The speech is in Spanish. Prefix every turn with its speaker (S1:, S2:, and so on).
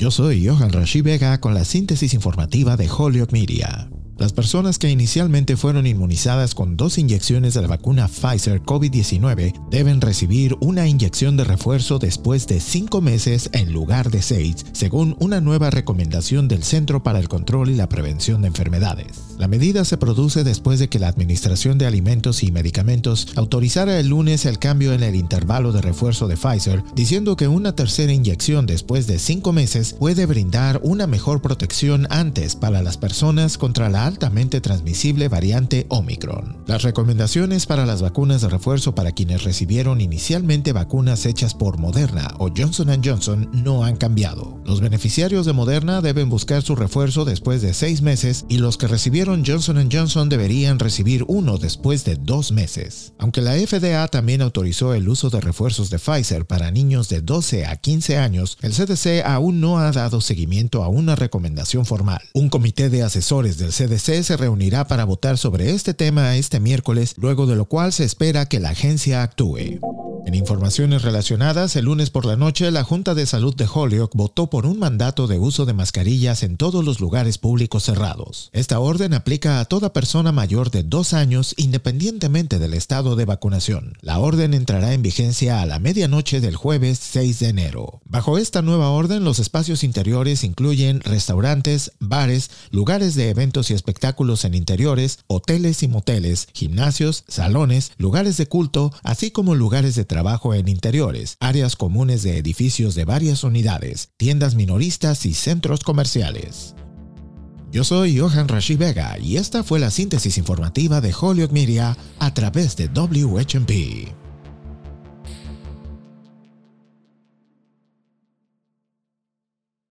S1: Yo soy Johan Rashi Vega con la síntesis informativa de Holyoke Media. Las personas que inicialmente fueron inmunizadas con dos inyecciones de la vacuna Pfizer COVID-19 deben recibir una inyección de refuerzo después de cinco meses en lugar de seis, según una nueva recomendación del Centro para el Control y la Prevención de Enfermedades. La medida se produce después de que la Administración de Alimentos y Medicamentos autorizara el lunes el cambio en el intervalo de refuerzo de Pfizer, diciendo que una tercera inyección después de cinco meses puede brindar una mejor protección antes para las personas contra la altamente transmisible variante Omicron. Las recomendaciones para las vacunas de refuerzo para quienes recibieron inicialmente vacunas hechas por Moderna o Johnson Johnson no han cambiado. Los beneficiarios de Moderna deben buscar su refuerzo después de seis meses y los que recibieron Johnson Johnson deberían recibir uno después de dos meses. Aunque la FDA también autorizó el uso de refuerzos de Pfizer para niños de 12 a 15 años, el CDC aún no ha dado seguimiento a una recomendación formal. Un comité de asesores del CDC se reunirá para votar sobre este tema este miércoles, luego de lo cual se espera que la agencia actúe. En informaciones relacionadas, el lunes por la noche, la Junta de Salud de Holyoke votó por un mandato de uso de mascarillas en todos los lugares públicos cerrados. Esta orden aplica a toda persona mayor de dos años independientemente del estado de vacunación. La orden entrará en vigencia a la medianoche del jueves 6 de enero. Bajo esta nueva orden, los espacios interiores incluyen restaurantes, bares, lugares de eventos y espectáculos en interiores, hoteles y moteles, gimnasios, salones, lugares de culto, así como lugares de trabajo en interiores, áreas comunes de edificios de varias unidades, tiendas minoristas y centros comerciales. Yo soy Johan Rashi Vega y esta fue la síntesis informativa de Holyoke Media a través de WHMP.